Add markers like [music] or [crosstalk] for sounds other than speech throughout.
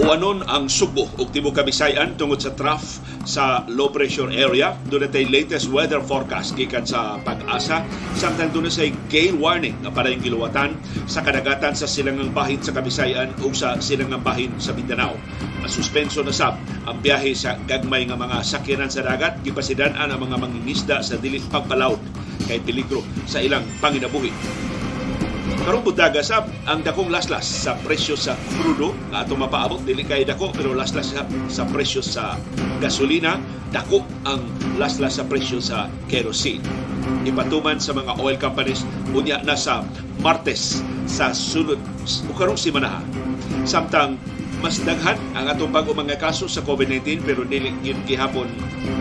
o anon ang Subo ug Tibuok Kabisayan tungod sa trough sa low pressure area. Doon natay latest weather forecast gikan sa pag-asa. Samtang doon say gale warning nga para yung giluwatan sa kadagatan sa silangang bahin sa Kabisayan o sa silangang bahin sa Mindanao. Masuspenso na sab ang biyahe sa gagmay nga mga sakyanan sa dagat. Gipasidan-an ang mga mangingisda sa dili pagpalawd kay peligro sa ilang panginabuhi. Karong buntaga sab ang dakong laslas sa presyo sa krudo nga atong mapaabot dili kay dako pero laslas sa, sa presyo sa gasolina dako ang laslas sa presyo sa kerosene. Ipatuman sa mga oil companies unya na sa Martes sa sunod o karong simana. Samtang mas daghan ang atong bago mga kaso sa COVID-19 pero dili yun gihapon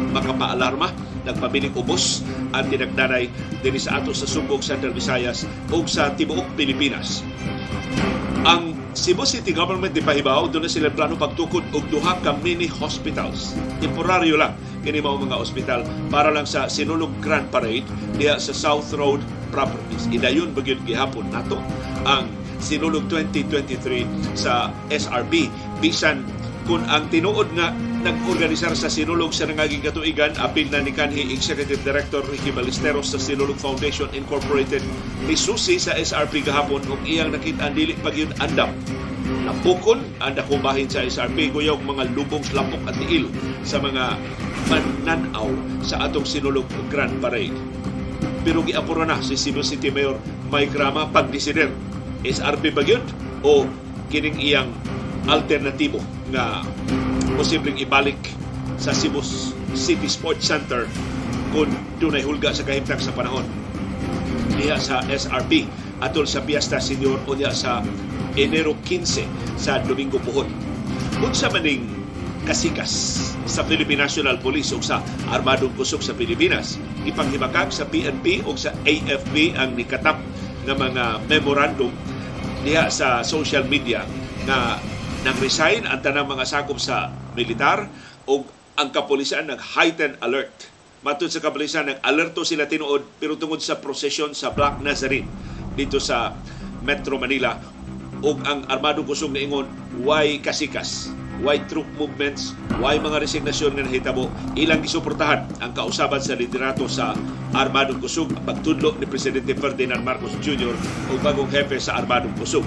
makapaalarma nagpabiling ubos ang tinagdanay din sa ato sa Sumbong Central Visayas o sa tibuok Pilipinas. Ang Cebu City Government di pahibaw doon na sila plano pagtukod og duha ka mini hospitals. Temporaryo lang kini mao mga ospital para lang sa Sinulog Grand Parade diha sa South Road Properties. Idayon bagyod gihapon nato ang Sinulog 2023 sa SRB bisan kung ang tinuod nga nag-organisar sa Sinulog sa nangaging katuigan, apil na ni kanhi Executive Director Ricky Ballesteros sa Sinulog Foundation Incorporated ni Susi sa SRP gahapon ug iyang nakita ang dili pag yun andam. Napukon ang dakong bahin sa SRP guyog mga lubong lapok at tiil sa mga mananaw sa atong Sinulog Grand Parade. Pero giapuro na si Cebu City Mayor Mike Rama pagdesider SRP ba yun o kining iyang alternatibo nga posibleng ibalik sa Cebu City Sports Center kung dunay hulga sa kahimtang sa panahon diha sa SRP atol sa Piesta Senior o diha sa Enero 15 sa Domingo Puhon. Unsa maning kasikas sa Philippine National Police o sa Armadong Kusog sa Pilipinas. Ipanghibakag sa PNP o sa AFP ang nikatap ng mga memorandum diha sa social media na nag-resign ang tanang mga sakop sa militar o ang kapulisan nag-heighten alert. Matod sa kapulisan, nag-alerto sila tinuod pero tungod sa prosesyon sa Black Nazarene dito sa Metro Manila o ang Armadong Kusog na ingon, why kasikas? Why troop movements? Why mga resignasyon nga nahitabo? Ilang gisuportahan ang kausaban sa liderato sa Armadong Kusog pagtudlo ni Presidente Ferdinand Marcos Jr. o bagong hepe sa Armadong Kusog.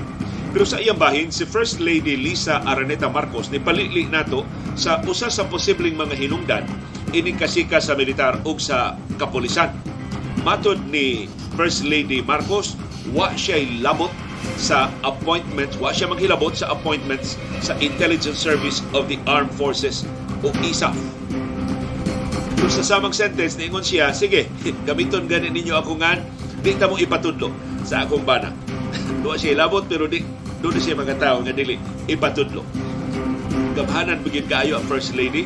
Pero sa iyang bahin, si First Lady Lisa Araneta Marcos ni palili nato sa usa sa posibleng mga hinungdan ining kasika sa militar ug sa kapulisan. Matod ni First Lady Marcos, wa siya labot sa appointments, wa siya maghilabot sa appointments sa Intelligence Service of the Armed Forces o ISAF. Kung sa samang sentence, niingon siya, sige, [laughs] gamiton gani ninyo ako nga, di ta mo ipatudlo sa akong bana. [laughs] Doon siya labot pero di doon siya mga tao nga dili ipatudlo. Gamhanan bigid kaayo ang First Lady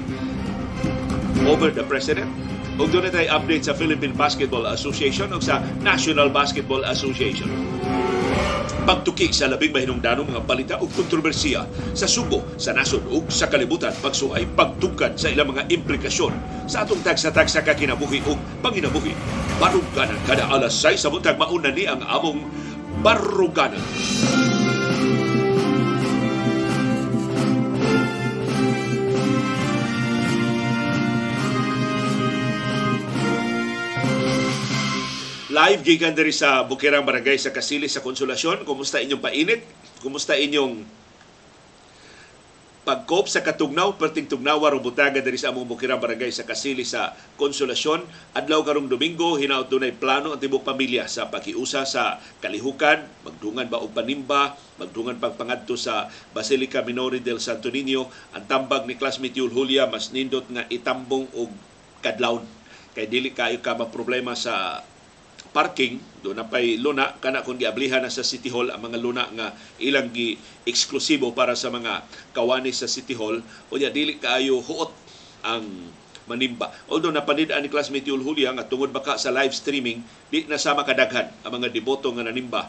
over the President. O doon update sa Philippine Basketball Association o sa National Basketball Association pagtuki sa labing mahinungdanong mga balita o kontrobersiya sa Subo, sa nasod o sa kalibutan pagsuay pagtugkad sa ilang mga implikasyon sa atong tagsa-tagsa kakinabuhi o panginabuhi. Baruganan kada alas 6 sa buntag mauna ni ang among Baruganan. Live gikan diri sa Bukirang Barangay sa Kasili sa Konsolasyon. Kumusta inyong painit? Kumusta inyong pagkop sa katugnaw, perting tugnawa ro butaga diri sa among Bukirang Barangay sa Kasili sa Konsolasyon. Adlaw karong Domingo, hinaut dunay plano ang tibok pamilya sa pakiusa sa kalihukan, magdungan ba og panimba, magdungan pagpangadto sa Basilica Minori del Santo Niño, ang tambag ni classmate Yul Julia mas nindot nga itambong og kadlawon kay dili kayo ka problema sa parking do na pay luna kana kung giablihan na sa City Hall ang mga luna nga ilang gi eksklusibo para sa mga kawani sa City Hall unya dili kaayo huot ang manimba. Although napanid-an ni classmate Yul Julia nga tungod baka sa live streaming di na sama kadaghan ang mga deboto nga nanimba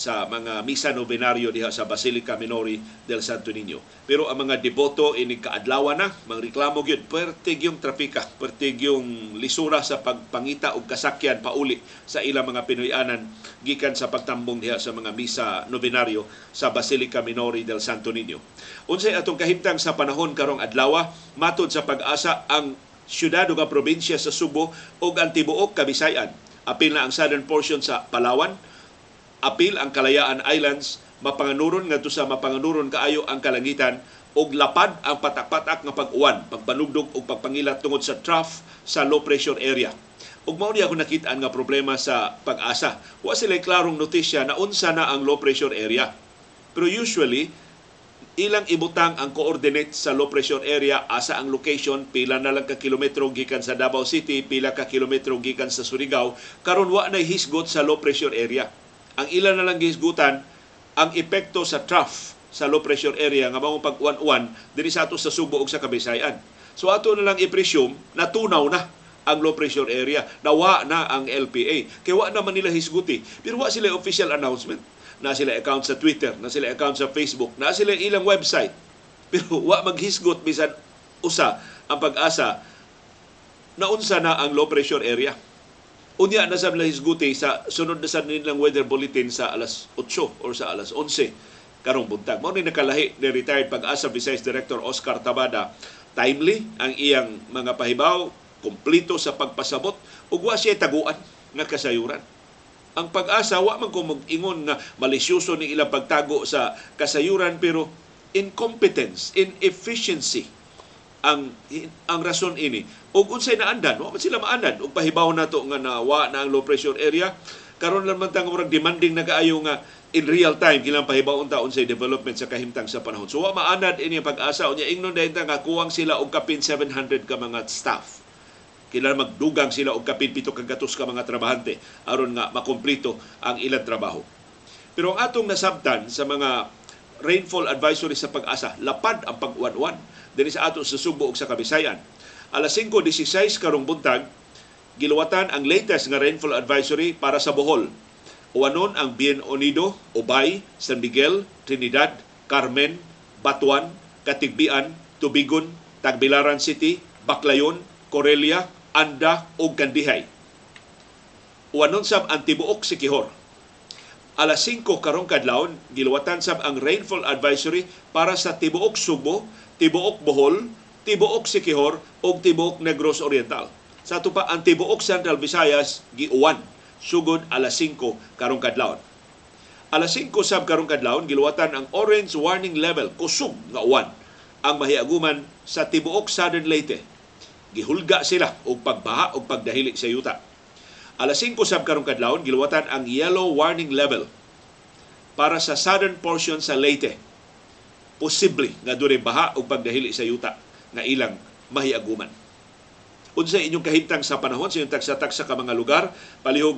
sa mga misa novenaryo diha sa Basilica Minori del Santo Niño. Pero ang mga deboto ini kaadlaw na, mangreklamo gyud pertig yung trapika, pertig yung lisura sa pagpangita og kasakyan pauli sa ilang mga Pinoyanan gikan sa pagtambong diha sa mga misa novenaryo sa Basilica Minori del Santo Niño. Unsay atong kahimtang sa panahon karong adlaw, matod sa pag-asa ang syudad ug probinsya sa Subo ug ang tibuok Kabisayan. Apil na ang southern portion sa Palawan, apil ang Kalayaan Islands, mapanganuron ngadto sa mapanganuron kaayo ang kalangitan og lapad ang patak-patak nga pag-uwan, pagpanugdog ug pagpangilat tungod sa trough sa low pressure area. Ug mao ni ako nakita nga problema sa pag-asa. Wa sila klarong notisya na unsa na ang low pressure area. Pero usually ilang ibutang ang coordinate sa low pressure area asa ang location pila na lang ka kilometro gikan sa Davao City pila ka kilometro gikan sa Surigao karon wa nay hisgot sa low pressure area ang ilan na lang gihisgutan ang epekto sa trough sa low pressure area nga mao pag-uwan-uwan diri sa ato sa Subo ug sa Kabisayan. So ato na lang i-presume na tunaw na ang low pressure area. Nawa na ang LPA. Kaya wa naman nila hisguti. Pero wa sila official announcement. Na sila account sa Twitter, na sila account sa Facebook, na sila ilang website. Pero wa maghisgot bisan usa ang pag-asa na unsa na ang low pressure area. Unya na sa hisguti sa sunod na sa nilang weather bulletin sa alas 8 or sa alas 11 karong buntag. Mao ni nakalahi ni retired pag-asa Vice Director Oscar Tabada. Timely ang iyang mga pahibaw, kumplito sa pagpasabot ug wa siya taguan nga kasayuran. Ang pag-asa wa man ko mag-ingon nga malisyoso ni ilang pagtago sa kasayuran pero incompetence, inefficiency ang ang rason ini. Ug unsay naandan wa man sila maandan. Ug pahibaw nato nga nawa na ang low pressure area. Karon lang man tang murag demanding na kaayo nga in real time kilang pahibaw unta unsay development sa kahimtang sa panahon. So wa maanad ini pag-asa. Unya ingnon dahil nga kuwang sila og kapin 700 ka mga staff. Kailan magdugang sila og kapin pito ka ka mga trabahante. Aron nga makumpleto ang ilang trabaho. Pero ang atong nasabtan sa mga rainfall advisory sa pag-asa lapad ang pag-uwan-uwan diri sa ato sa Subo ug sa Kabisayan. Alas 5:16 karong buntag giluwatan ang latest nga rainfall advisory para sa Bohol. Uwanon ang Bien Unido, Ubay, San Miguel, Trinidad, Carmen, Batuan, Katigbian, Tubigon, Tagbilaran City, Baclayon, Corelia, Anda ug Kandihay. Uwanon sab ang tibuok si Kihor. Alas 5 karong kadlawon giluwatan sab ang rainfall advisory para sa tibuok Subo, tibuok Bohol, tibuok Sikihor ug tibuok Negros Oriental. Sa ato pa ang tibuok Central Visayas giuwan sugod alas 5 karong kadlawon. Alas 5 sab karong kadlawon giluwatan ang orange warning level kusog nga uwan ang mahiaguman sa tibuok Southern Leyte. Gihulga sila og pagbaha og pagdahili sa yuta. Alas 5 sab karong kadlawon giluwatan ang yellow warning level para sa southern portion sa Leyte posible nga dunay baha o pagdahili sa yuta nga ilang mahiaguman. Unsa inyong kahintang sa panahon sa inyong tagsa-tagsa ka mga lugar, palihog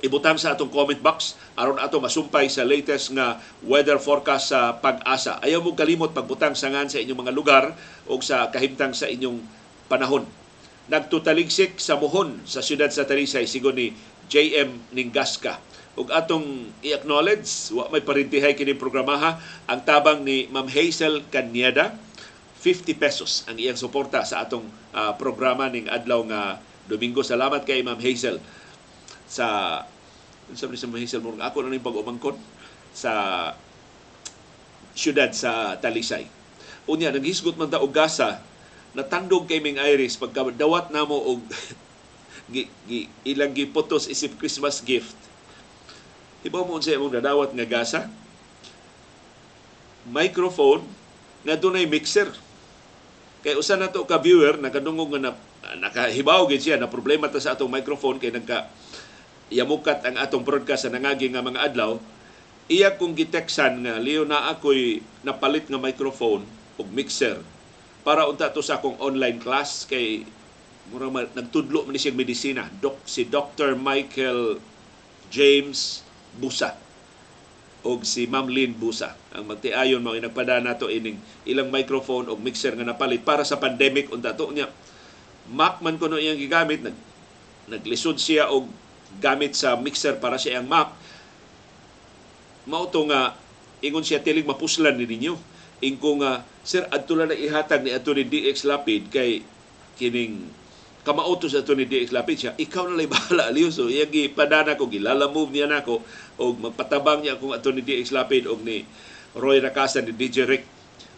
ibutang sa atong comment box aron ato masumpay sa latest nga weather forecast sa pag-asa. Ayaw mo kalimot pagbutang sangan sa inyong mga lugar o sa kahimtang sa inyong panahon. Nagtutaligsik sa muhon sa siyudad sa Talisay sigon ni JM Ningasca ug atong i-acknowledge wa may parintihay kini programaha ang tabang ni Ma'am Hazel Canyeda 50 pesos ang iyang suporta sa atong uh, programa ning adlaw nga Domingo. Salamat kay Ma'am Hazel sa sabi sa Ma'am Hazel mo ako na ning pag-umangkon sa syudad sa Talisay. Unya naghisgot man ta og gasa natandog kay Ming Iris pagka dawat namo og [laughs] gi, gi, ilang giputos isip Christmas gift Ibaw mo sa imong nadawat nga gasa, microphone na dunay mixer. Kay usa na to ka viewer nakadungog nga na, nakahibaw gid siya na problema ta sa atong microphone kay nagka yamukat ang atong broadcast sa nangagi nga mga adlaw. Iya kong giteksan nga liyo na ako'y napalit nga microphone ug mixer para unta to sa akong online class kay mura nagtudlo man siyang medisina. Dok, si Dr. Michael James Busa. Og si Ma'am Lynn Busa ang magtiayon mao nagpada nato ining ilang microphone og mixer nga napalit para sa pandemic. Unta to niya Mac man kuno iyang gigamit nag naglisod siya og gamit sa mixer para sa iyang Mac. Mao to nga ingon siya tiling mapuslan ni ninyo. Ingko nga sir adto na ihatag ni ato ni DX Lapid kay kining kamauto sa ato ni DX Lapid siya ikaw na bahala aliyo so iyang gipadana ko gilalamove niya nako og magpatabang niya kung ato ni DX Lapid og ni Roy Racasa ni DJ Rick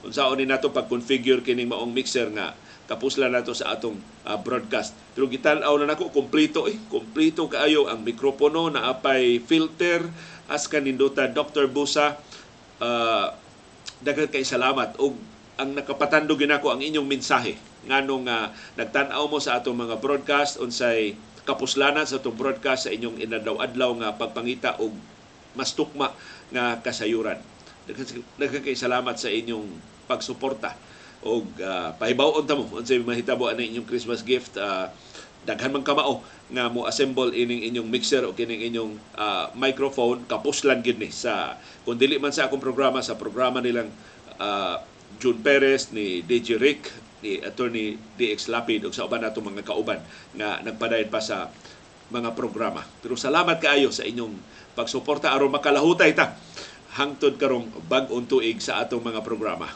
unsaon ni nato pag-configure kining maong mixer nga kapusla nato sa atong uh, broadcast. Pero gitan-aw na nako kompleto eh, kompleto kaayo ang mikropono na apay filter as kaninduta Dr. Busa uh, daghan kay salamat og ang nakapatandog ginako ang inyong mensahe nganong uh, nagtan-aw mo sa atong mga broadcast unsay kapuslanan sa atong broadcast sa inyong inadlaw-adlaw nga pagpangita og mas tukma nga kasayuran. Daghan kay salamat sa inyong pagsuporta og uh, pahibawon ta mo unsay mahitabo ani inyong Christmas gift uh, daghan man kamao nga mo assemble ining inyong mixer o kining inyong uh, microphone kapuslan gid ni sa kun dili man sa akong programa sa programa nilang uh, June Perez ni DJ Rick ni attorney DX Lapid ug sa uban nato mga kauban nga nagpadayon pa sa mga programa. Pero salamat kaayo sa inyong pagsuporta aron makalahutay ta hangtod karong bag-ong tuig sa atong mga programa.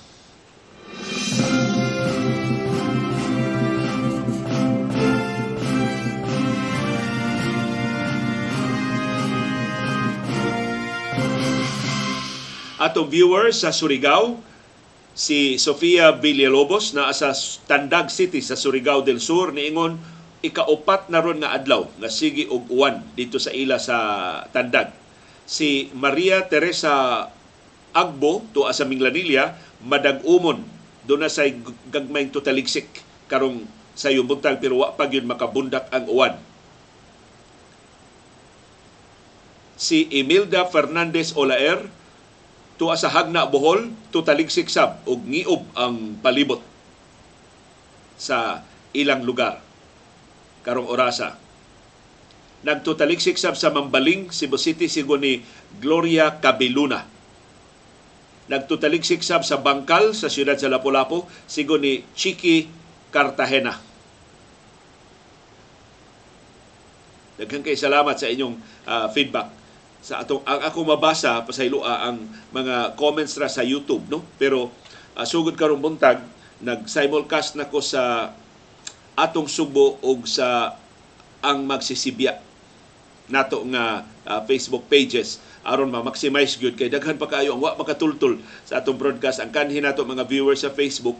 Atong viewers sa Surigao, si Sofia Villalobos na sa Tandag City sa Surigao del Sur niingon ikaupat na ron nga adlaw nga sige og uwan dito sa ila sa Tandag. Si Maria Teresa Agbo to sa Minglanilla madag-umon do na say gagmayng tutaligsik karong sa yubuntag pero wa pa gyud makabundak ang uwan. Si Imelda Fernandez Olaer tuwa sa Hagna Bohol tutaligsik sab og ngiob ang palibot sa ilang lugar karong orasa. Nagtutaligsik sab sa Mambaling, Cebu City sigo ni Gloria Cabiluna. Nagtutaligsik sab sa Bangkal sa siyudad sa Lapu-Lapu sigo ni Chiki Cartagena. Daghang kay salamat sa inyong uh, feedback sa atong ang ako mabasa pasayloa ang mga comments ra sa YouTube no? Pero uh, sugod karong buntag nag simulcast nako sa atong Subo og sa ang magsisibya. Nato nga uh, Facebook pages. Aron ma-maximize gyud kay daghan pa kaayo ang wa makatultol sa atong broadcast. Ang kanhin nato mga viewers sa Facebook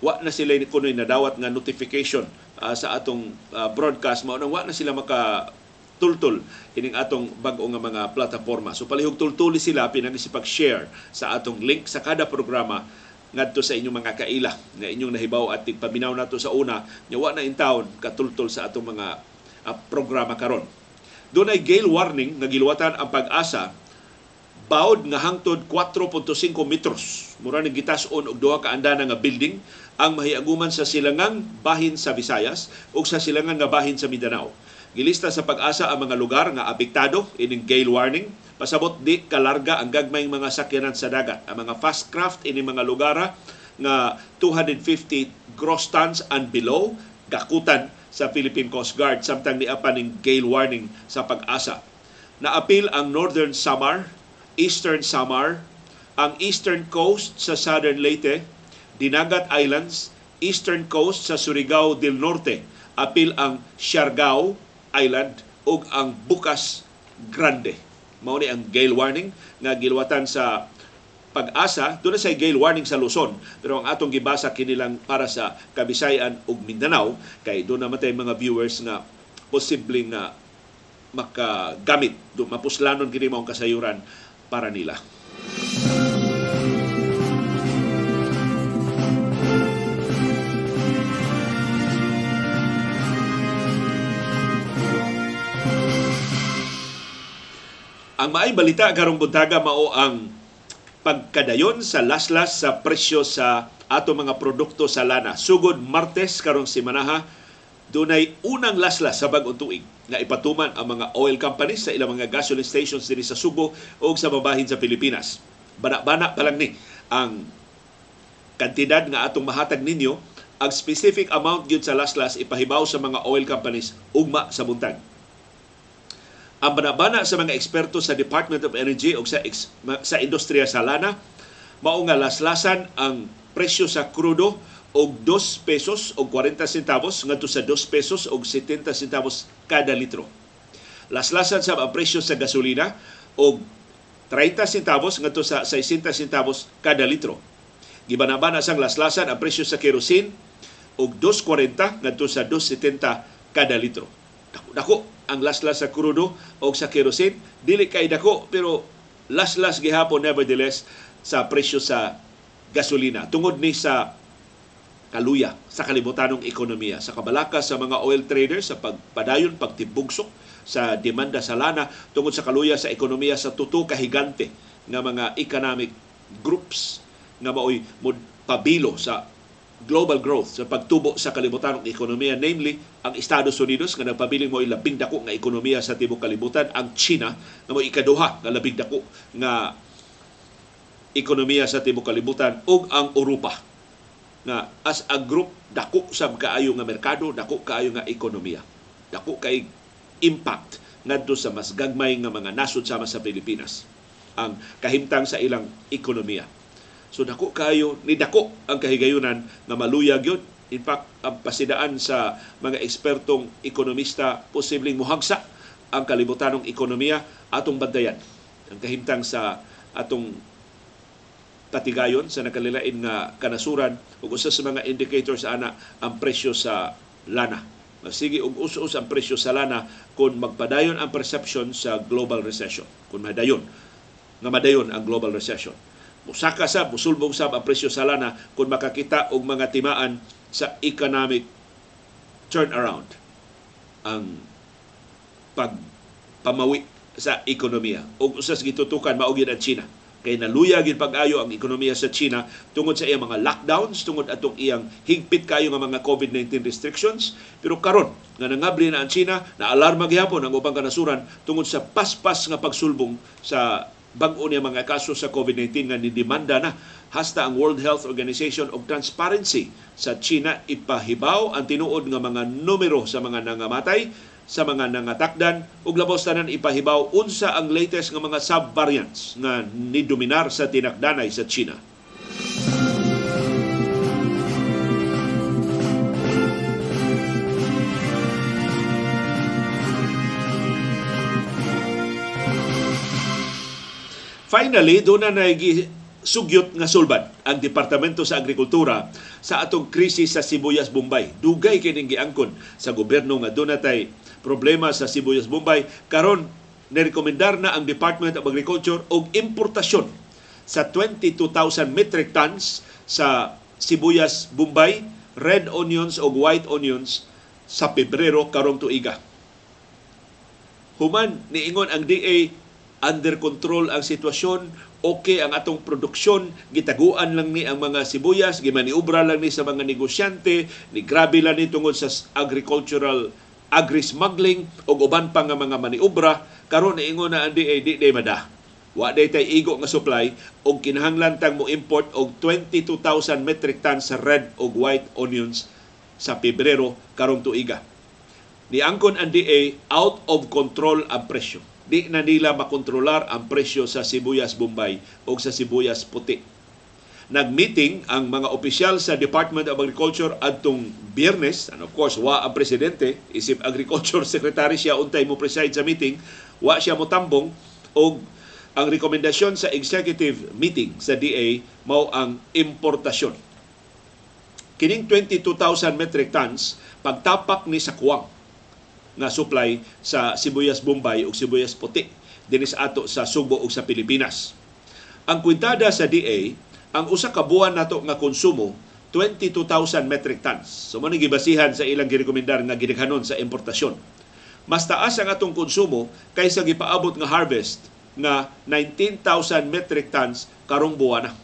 wa na sila ni kunoy nadawat nga notification uh, sa atong uh, broadcast. Mao nang wa na sila maka tultul ining atong bag-o nga mga plataporma. So palihog tultuli sila pinagisipag-share sa atong link sa kada programa ngadto sa inyong mga kaila nga inyong nahibaw at tigpaminaw nato sa una nya wa na in town katultol sa atong mga uh, programa karon. Doon ay gale warning nga giluwatan ang pag-asa bawod nga hangtod 4.5 metros. Mura ni gitas-on og duha ka andana nga building ang mahiaguman sa silangang bahin sa Visayas ug sa silangang nga bahin sa Mindanao. Gilista sa pag-asa ang mga lugar nga apektado ining gale warning. Pasabot di kalarga ang gagmayng mga sakyanan sa dagat. Ang mga fast craft ini mga lugar nga 250 gross tons and below gakutan sa Philippine Coast Guard samtang niapan ning gale warning sa pag-asa. Naapil ang Northern Samar, Eastern Samar, ang Eastern Coast sa Southern Leyte, Dinagat Islands, Eastern Coast sa Surigao del Norte, apil ang Siargao, Island ug ang Bukas Grande. Mao ni ang gale warning nga gilwatan sa pag-asa doon sa gale warning sa Luzon pero ang atong gibasa kini lang para sa Kabisayan ug Mindanao kay doon naman tay mga viewers nga posibleng nga makagamit do mapuslanon kini mao kasayuran para nila. Ang maay balita karong buntaga mao ang pagkadayon sa laslas sa presyo sa ato mga produkto sa lana. Sugod Martes karong simanaha, dunay unang laslas sa bag-ong tuig nga ipatuman ang mga oil companies sa ilang mga gasoline stations diri sa Subo o sa babahin sa Pilipinas. Bana-bana pa lang ni ang kantidad nga atong mahatag ninyo ang specific amount gyud sa laslas ipahibaw sa mga oil companies ugma sa buntag Ang banabana sa mga eksperto sa Department of Energy o sa sa industriya sa lana mao nga laslasan ang presyo sa krudo og 2 pesos og 40 centavos ngadto sa 2 pesos og 70 centavos kada litro. Laslasan sa ang presyo sa gasolina og 30 centavos ngadto sa 60 centavos kada litro. Gibanabana sang laslasan ang presyo sa kerosene og 2.40 ngadto sa 2.70 kada litro. Dako, dako ang laslas sa krudo o sa kerosene. Dili kay dako pero laslas gihapon nevertheless sa presyo sa gasolina. Tungod ni sa kaluya sa kalibutanong ekonomiya. Sa kabalaka sa mga oil traders sa pagpadayon, pagtibugsok sa demanda sa lana tungod sa kaluya sa ekonomiya sa tuto kahigante nga mga economic groups nga maoy pabilo sa global growth sa pagtubo sa kalibutan ng ekonomiya namely ang Estados Unidos nga nagpabiling mo labing dako nga ekonomiya sa tibok kalibutan ang China nga mo ikaduha nga labing dako nga ekonomiya sa tibok kalibutan ug ang Europa nga as a group dako sa kaayo nga merkado dako kaayo nga ekonomiya. Dako kay impact ngadto sa mas gagmay nga mga nasod sama sa Pilipinas ang kahimtang sa ilang ekonomiya So dako kayo ni dako ang kahigayunan nga maluyag yun. In fact, ang pasidaan sa mga ekspertong ekonomista posibleng muhagsa ang kalibutanong ekonomiya atong bandayan. Ang kahimtang sa atong patigayon sa nakalilain nga kanasuran ug usa sa mga indicators ana ang presyo sa lana. Sige og us-us ang presyo sa lana kung magpadayon ang perception sa global recession. Kung madayon nga madayon ang global recession musaka sa musulbong sab ang presyo sa lana kung makakita og mga timaan sa economic turnaround ang pagpamawi sa ekonomiya. Ug usas gitutukan mao gid ang China. Kay naluya gid pag-ayo ang ekonomiya sa China tungod sa iyang mga lockdowns tungod atong iyang higpit kayo nga mga COVID-19 restrictions. Pero karon nga nangabli na ang China na alarma gyapon ang ubang kanasuran tungod sa paspas nga pagsulbong sa bag-o niya mga kaso sa COVID-19 nga nidemanda na hasta ang World Health Organization og transparency sa China ipahibaw ang tinuod nga mga numero sa mga nangamatay sa mga nangatakdan ug labos tanan ipahibaw unsa ang latest nga mga sub-variants nga nidominar sa tinakdanay sa China. Finally, doon na sugyot nga sulbad ang Departamento sa Agrikultura sa atong krisis sa Sibuyas Bombay. Dugay kining giangkon sa gobyerno nga doon natay problema sa Sibuyas Bombay karon nirekomendar na ang Department of Agriculture og importasyon sa 22,000 metric tons sa sibuyas Bombay, red onions o white onions sa Pebrero karong tuiga. Human niingon ang DA under control ang sitwasyon, okay ang atong produksyon, gitaguan lang ni ang mga sibuyas, gimaniubra lang ni sa mga negosyante, ni grabe lang ni tungod sa agricultural agri-smuggling o uban pa nga mga maniubra, karon ingon na ang DA, di day mada. Wa day tay igo nga supply og kinahanglan tang mo import og 22,000 metric tons sa red o white onions sa Pebrero karong tuiga. Niangkon ang DA out of control ang presyo di na nila makontrolar ang presyo sa sibuyas Bombay o sa sibuyas puti. Nagmeeting ang mga opisyal sa Department of Agriculture adtong Biyernes, and of course, wa ang presidente, isip Agriculture [laughs] Secretary siya untay mo preside sa meeting, wa siya mo tambong og ang rekomendasyon sa executive meeting sa DA mao ang importasyon. Kining 22,000 metric tons pagtapak ni sa kuwang nga supply sa sibuyas Bombay ug sibuyas puti dinhi sa ato sa Subo ug sa Pilipinas. Ang kwintada sa DA, ang usa ka buwan nato nga konsumo 22,000 metric tons. So mo gibasihan sa ilang girekomendar nga gidaghanon sa importasyon. Mas taas ang atong konsumo kaysa gipaabot nga harvest nga 19,000 metric tons karong buwana.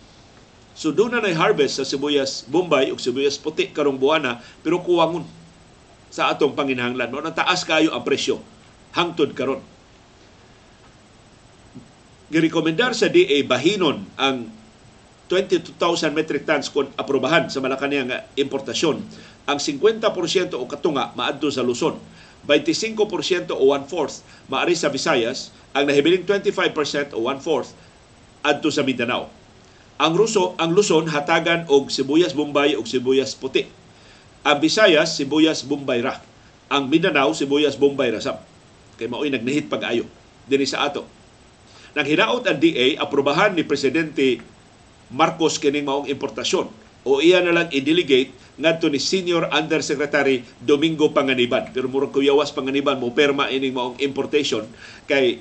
So doon na harvest sa sibuyas Bombay ug sibuyas puti karong buwana pero kuwangon sa atong panginahanglan. Mo taas kayo ang presyo hangtod karon. Girekomendar sa DA bahinon ang 22,000 metric tons kung aprobahan sa Malacanang nga importasyon. Ang 50% o katunga maadto sa Luzon. 25% o one-fourth maari sa Visayas, ang nahibiling 25% o one-fourth adto sa Mindanao. Ang Ruso, ang Luzon hatagan og sibuyas Bombay ug sibuyas puti. Ang Visayas sibuyas Bombay ra. Ang Mindanao sibuyas Bombay ra sab. Kay mao'y nagnihit pag-ayo dinhi sa ato. Nang hinaot ang DA, aprobahan ni Presidente Marcos kining maong importasyon o iya na lang i-delegate ngadto ni Senior Undersecretary Domingo Panganiban. Pero murag kuyawas Panganiban mo perma ining maong importation kay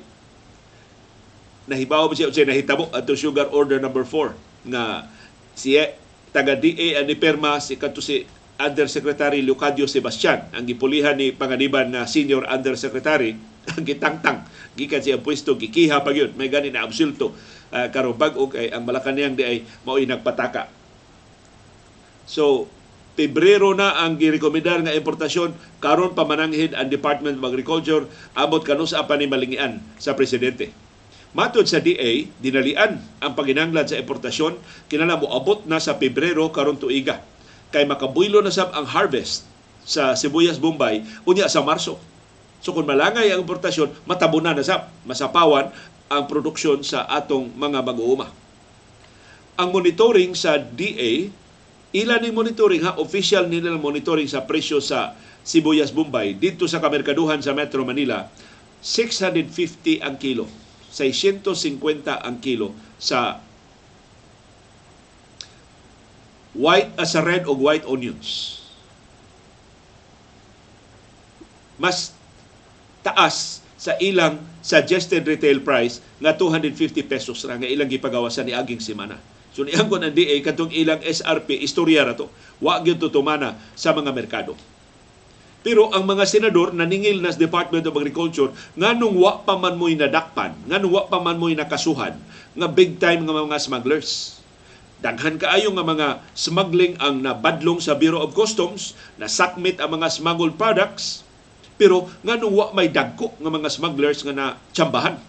nahibaw ba siya siya nahitabo ato sugar order number 4 nga siya taga DA ani perma si kadto si Undersecretary Leocadio Sebastian. Ang gipulihan ni Panganiban nga Senior Undersecretary [laughs] ang gitangtang. Gikan siya pwesto gikiha pa yun. May gani na absulto. Uh, karon bag-o kay ang Malacañang di ay mao'y nagpataka. So Pebrero na ang girekomendar nga importasyon karon pa mananghid ang Department of Agriculture abot kanusa pa ni malingian sa presidente. Matod sa DA, dinalian ang paginanglan sa importasyon. Kinala mo abot na sa Pebrero karon tuiga kay makabuylo na sab ang harvest sa sibuyas Bombay unya sa Marso. So kung malangay ang importasyon, matabunan na sab, masapawan ang produksyon sa atong mga mag-uuma. Ang monitoring sa DA, ilan ni monitoring ha, official nila monitoring sa presyo sa sibuyas Bombay dito sa kamerkaduhan sa Metro Manila, 650 ang kilo 650 ang kilo sa white as uh, red o white onions. Mas taas sa ilang suggested retail price nga 250 pesos ra nga ilang gipagawasan ni aging semana. So niang ko ang DA katong ilang SRP istorya ra to. Wa gyud tutumana sa mga merkado. Pero ang mga senador naningil na sa Department of Agriculture nganong wa pa man mo'y nadakpan, nganong wa pa man mo'y nakasuhan nga big time nga mga smugglers. Daghan kaayo nga mga smuggling ang nabadlong sa Bureau of Customs, na sakmit ang mga smuggled products, pero nganong wa may dagko nga mga smugglers nga na tsambahan.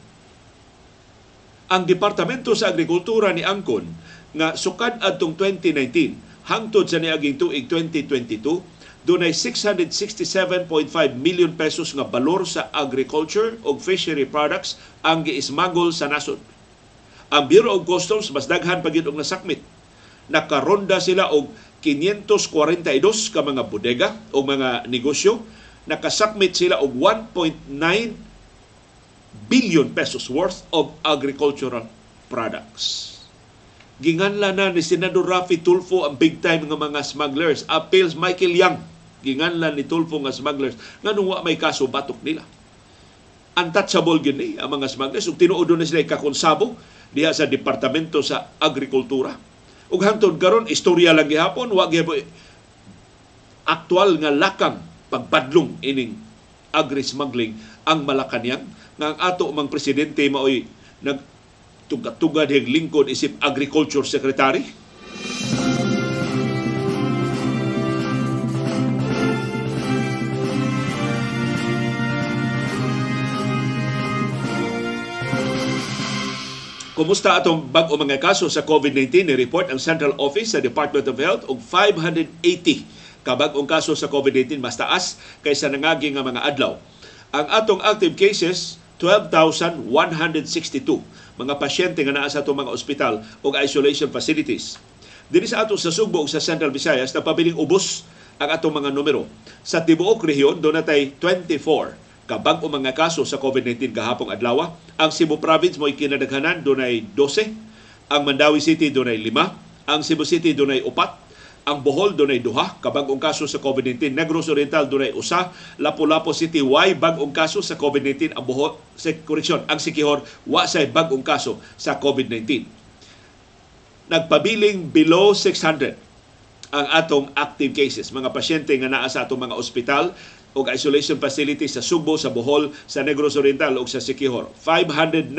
Ang Departamento sa Agrikultura ni Angkon nga sukad adtong 2019 hangtod sa niaging tuig 2022 dunay 667.5 million pesos nga balor sa agriculture o fishery products ang giismagol sa nasod. Ang Bureau of Customs mas daghan pa og nasakmit. Nakaronda sila og 542 ka mga bodega o mga negosyo. Nakasakmit sila og 1.9 billion pesos worth of agricultural products ginganla na ni Senador Rafi Tulfo ang big time nga mga smugglers. Appeals Michael Yang ginganlan ni Tulfo nga smugglers nganong wa may kaso batok nila untouchable gini ang mga smugglers ug tinuod na sila kakonsabo diha sa departamento sa agrikultura. Ug hangtod karon istorya lang gihapon wa gyud aktual nga lakang pagpadlong ining agri-smuggling ang Malacañang nga ang ato mang presidente maoy nag tugad-tugad lingkod isip agriculture secretary Kumusta atong bag-o mga kaso sa COVID-19 ni report ang Central Office sa Department of Health og 580 ka bag-ong kaso sa COVID-19 mas taas kaysa nangagi nga mga adlaw. Ang atong active cases 12,162 mga pasyente nga naa sa atong mga ospital o isolation facilities. Dili sa ato sa Sugbo sa Central Visayas na pabiling ubos ang atong mga numero. Sa tibuok rehiyon do natay 24 kabag o mga kaso sa COVID-19 kahapong adlaw. Ang Cebu Province mo ikinadaghanan dunay 12, ang Mandawi City dunay 5, ang Cebu City dunay 4, ang Bohol dunay duha kabag-ong kaso sa COVID-19. Negros Oriental dunay usa, Lapu-Lapu City way bag-ong kaso sa COVID-19. Ang Bohol, sa correction, ang Sikihor wa say bag-ong kaso sa COVID-19. Nagpabiling below 600 ang atong active cases, mga pasyente nga naa sa atong mga ospital o isolation facility sa Subo, sa Bohol, sa Negros Oriental o sa Siquijor. 592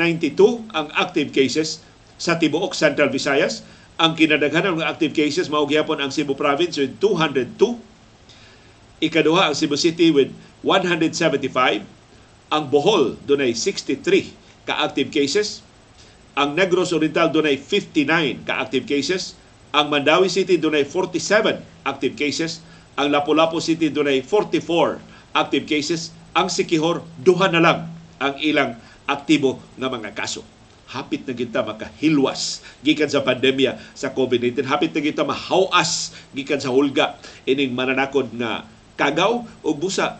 ang active cases sa tibuok Central Visayas. Ang kinadaghanan ng active cases mao gyapon ang Cebu Province with 202. Ikaduha ang Cebu City with 175. Ang Bohol dunay 63 ka active cases. Ang Negros Oriental dunay 59 ka active cases. Ang Mandawi City dunay 47 active cases ang Lapu-Lapu City dunay 44 active cases ang Sikihor duha na lang ang ilang aktibo nga mga kaso. Hapit na kita makahilwas gikan sa pandemya sa COVID-19 hapit na kita mahawas gikan sa hulga ining mananakod nga kagaw o busa.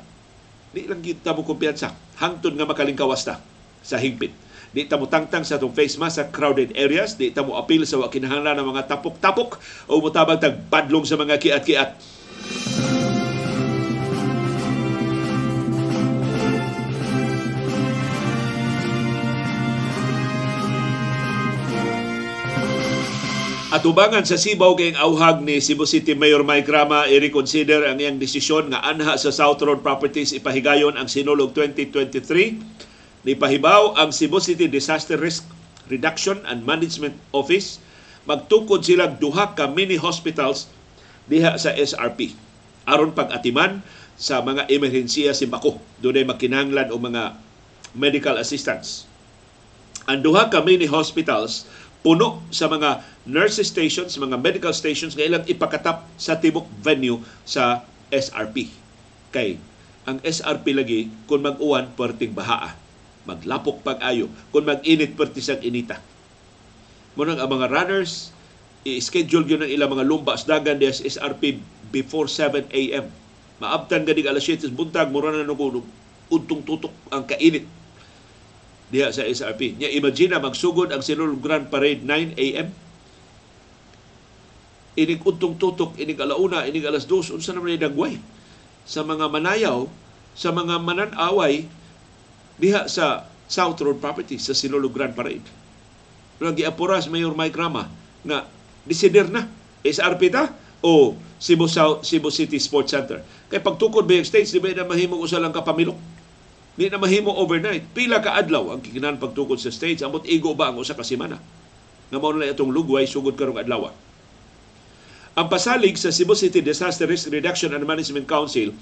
Di lang kita mo kumpiyansa. Hangtod nga makalingkawas ta sa hingpit di ta mo tangtang sa itong face mask sa crowded areas. Di ta mo apil sa wakinahanglan ng mga tapok-tapok o mutabang tag badlong sa mga kiat-kiat At ubangan sa Sibaw kay auhag ni Cebu City Mayor Mike Rama i-reconsider ang iyang desisyon nga anha sa South Road Properties ipahigayon ang Sinulog 2023. Nipahibaw ang Cebu City Disaster Risk Reduction and Management Office magtukod sila duha ka mini hospitals diha sa SRP aron pag-atiman sa mga emerhensiya si Bako. Doon ay makinanglan o mga medical assistance. Ang duha ka mini hospitals puno sa mga nurse stations, mga medical stations nga ilang ipakatap sa tibok venue sa SRP. Kay ang SRP lagi kung mag-uwan perting bahaa, maglapok pag-ayo, kung mag-init pertis ang inita. Muna ang mga runners, i-schedule yun ang ilang mga lumbas dagan des SRP before 7 a.m. Maabtan ganing alas 7 buntag, mura na nung untong tutok ang kainit diha sa SRP. Nya imagine magsugod ang Sinulog Grand Parade 9 AM. Inig untong tutok, inig alauna, inig alas 2, unsa naman dagway sa mga manayaw, sa mga mananaway diha sa South Road Property sa Sinulog Grand Parade. Pero giapuras Mayor Mike Rama nga desider na SRP ta o Cebu South Cebu City Sports Center. Kay pagtukod ba yung stage, di ba na mahimong usa lang kapamilok? Di na mahimo overnight. Pila ka adlaw ang kikinan pagtukod sa stage. Amot igo ba ang usa ka semana? Nga mao na itong lugway sugod karong adlaw. Ang pasalig sa Cebu City Disaster Risk Reduction and Management Council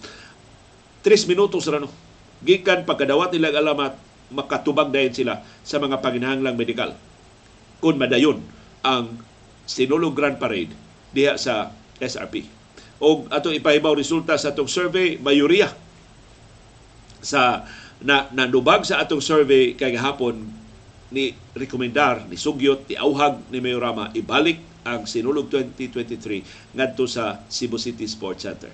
3 minutos ra no. Gikan pagkadawat nila alamat makatubag dayon sila sa mga panginahanglang medikal. Kung madayon ang Sinulog Grand Parade diha sa SRP. O ato ipahibaw resulta sa atong survey, mayoriya sa na nandubag sa atong survey kay gahapon ni rekomendar ni sugyot ni auhag ni Mayorama ibalik ang sinulog 2023 ngadto sa Cebu City Sports Center.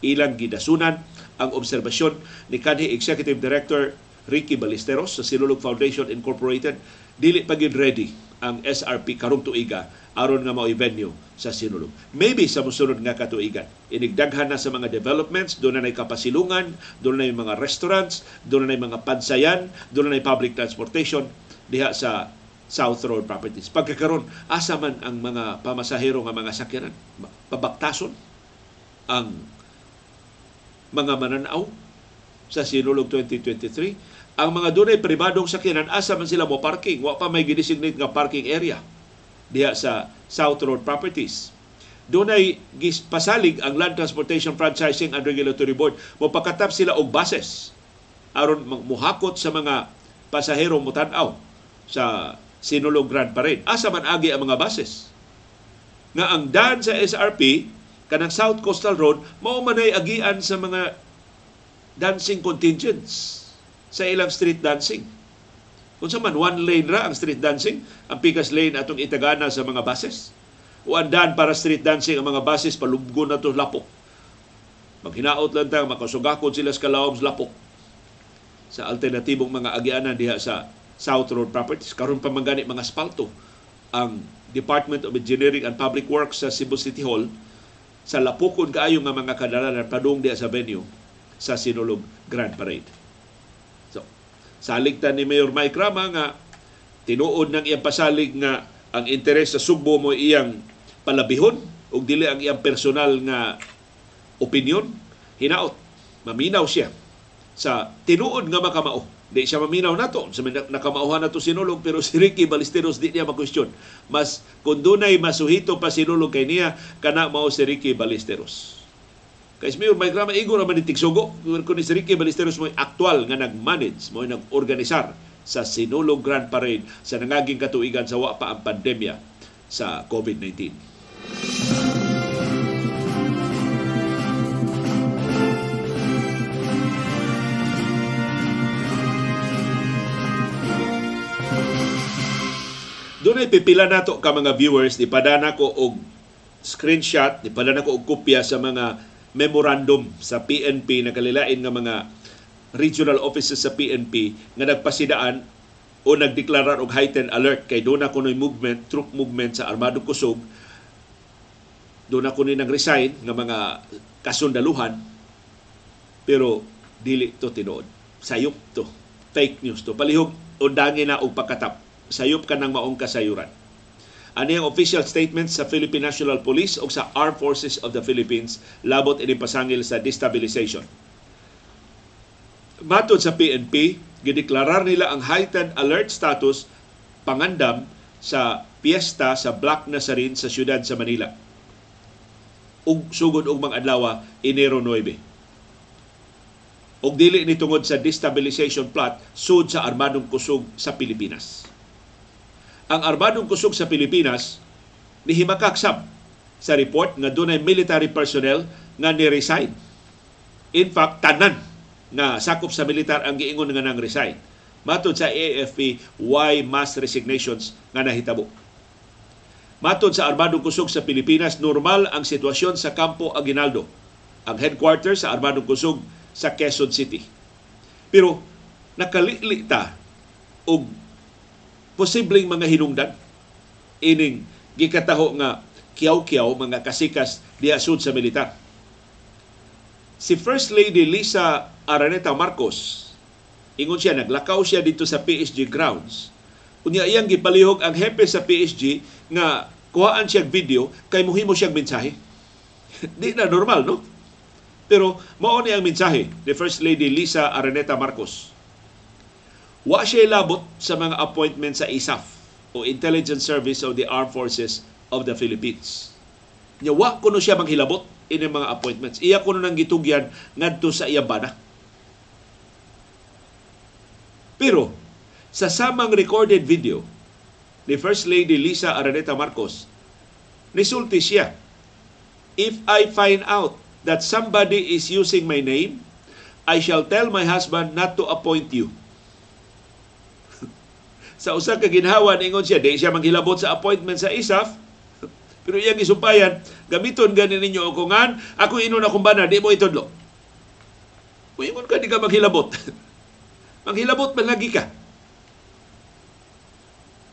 Ilang gidasunan ang obserbasyon ni kanhi Executive Director Ricky Ballesteros sa Sinulog Foundation Incorporated dili pa ready ang SRP karong tuiga aron nga mao venue sa Sinulog. Maybe sa mosunod nga katuigan. Inigdaghan na sa mga developments, doon na kapasilungan, doon na mga restaurants, doon na mga pansayan, doon na public transportation diha sa South Road Properties. Pagkakaroon, asa man ang mga pamasahero nga mga sakyanan? Pabaktason ang mga mananaw sa Sinulog 2023. Ang mga dunay pribadong sakyanan, asa man sila mo parking? Wa pa may gidesignate nga parking area diha sa South Road Properties. Doon ay pasalig ang Land Transportation Franchising and Regulatory Board. Mapakatap sila og bases aron muhakot sa mga pasahero mutanaw sa Sinulog Grand Parade. Asa man agi ang mga bases. Nga ang daan sa SRP kanang South Coastal Road mao manay agian sa mga dancing contingents sa ilang street dancing kung man, one lane ra ang street dancing, ang pikas lane atong itagana sa mga bases. O andan para street dancing ang mga bases, palubgo na to lapok. Maghinaot lang tayo, makasugakod sila sa kalawom lapok sa alternatibong mga agianan diha sa South Road Properties. Karon pa man gani mga asfalto ang Department of Engineering and Public Works sa Cebu City Hall sa lapukon kaayo nga mga kadalanan padung diha sa venue sa Sinulog Grand Parade. Salig ta ni Mayor Mike Rama nga tinuod ng iyang pasalig nga ang interes sa Sugbo mo iyang palabihon ug dili ang iyang personal nga opinion hinaot maminaw siya sa tinuod nga makamao. Di siya maminaw nato. Sa nakamauhan nato sinulog pero [laughs] si Ricky Ballesteros di niya makwestiyon. Mas kung dunay masuhito pa sinulog kay niya kana mao si Ricky Ballesteros Kay Smeo, may drama igo naman ni Tigsugo. Kung ni si Ricky Balisteros mo'y aktual nga nag-manage, mo'y nag-organisar sa Sinulog Grand Parade sa nangaging katuigan sa wapa ang pandemya sa COVID-19. Doon pipila nato ka mga viewers, ni padana ko og screenshot, ni padana ko og kopya sa mga memorandum sa PNP na kalilain nga mga regional offices sa PNP nga nagpasidaan o nagdeklarar og heightened alert kay doon na kuno'y movement, troop movement sa Armadong Kusog. Doon na kuno'y nag-resign nga mga kasundaluhan pero dili to tinuod. Sayop to. Fake news to. Palihog undangin na og pagkatap sayop ka ng maong kasayuran. Ani ang official statement sa Philippine National Police o sa Armed Forces of the Philippines labot ini pasangil sa destabilization. Matod sa PNP, gideklarar nila ang heightened alert status pangandam sa piyesta sa Black Nazarin sa siyudad sa Manila. Ug sugod og mga adlaw Enero 9. Og dili ni tungod sa destabilization plot sud sa armadong kusog sa Pilipinas ang Armadong Kusog sa Pilipinas nihimakak sa report nga dunay military personnel nga ni-resign. In fact, tanan nga sakop sa militar ang giingon nga nang resign. Matod sa AFP, why mass resignations nga nahitabo? Matod sa Armadong Kusog sa Pilipinas, normal ang sitwasyon sa Campo Aguinaldo, ang headquarters sa Armadong Kusog sa Quezon City. Pero nakalili ta og posibleng mga hinungdan ining gikataho nga kiyaw-kiyaw mga kasikas diha sud sa militar. Si First Lady Lisa Araneta Marcos ingon siya naglakaw siya dito sa PSG grounds. Unya iyang gipalihog ang hepe sa PSG nga kuhaan siya video kay muhimo siyang mensahe. [laughs] Di na normal, no? Pero mao ni ang mensahe ni First Lady Lisa Araneta Marcos Wa siya labot sa mga appointment sa ISAF o Intelligence Service of the Armed Forces of the Philippines. Nya wa kuno siya manghilabot ini mga appointments. Iya kuno nang gitugyan ngadto sa iya bana. Pero sa samang recorded video ni First Lady Lisa Araneta Marcos, nisulti siya, If I find out that somebody is using my name, I shall tell my husband not to appoint you sa usa ka ginhawa ingon siya di siya manghilabot sa appointment sa ISAF pero iyang isumpayan gamiton gani ninyo ako ngan ako inon akong bana di mo itudlo Ingon ka di ka maghilabot. [laughs] maghilabot man lagi ka.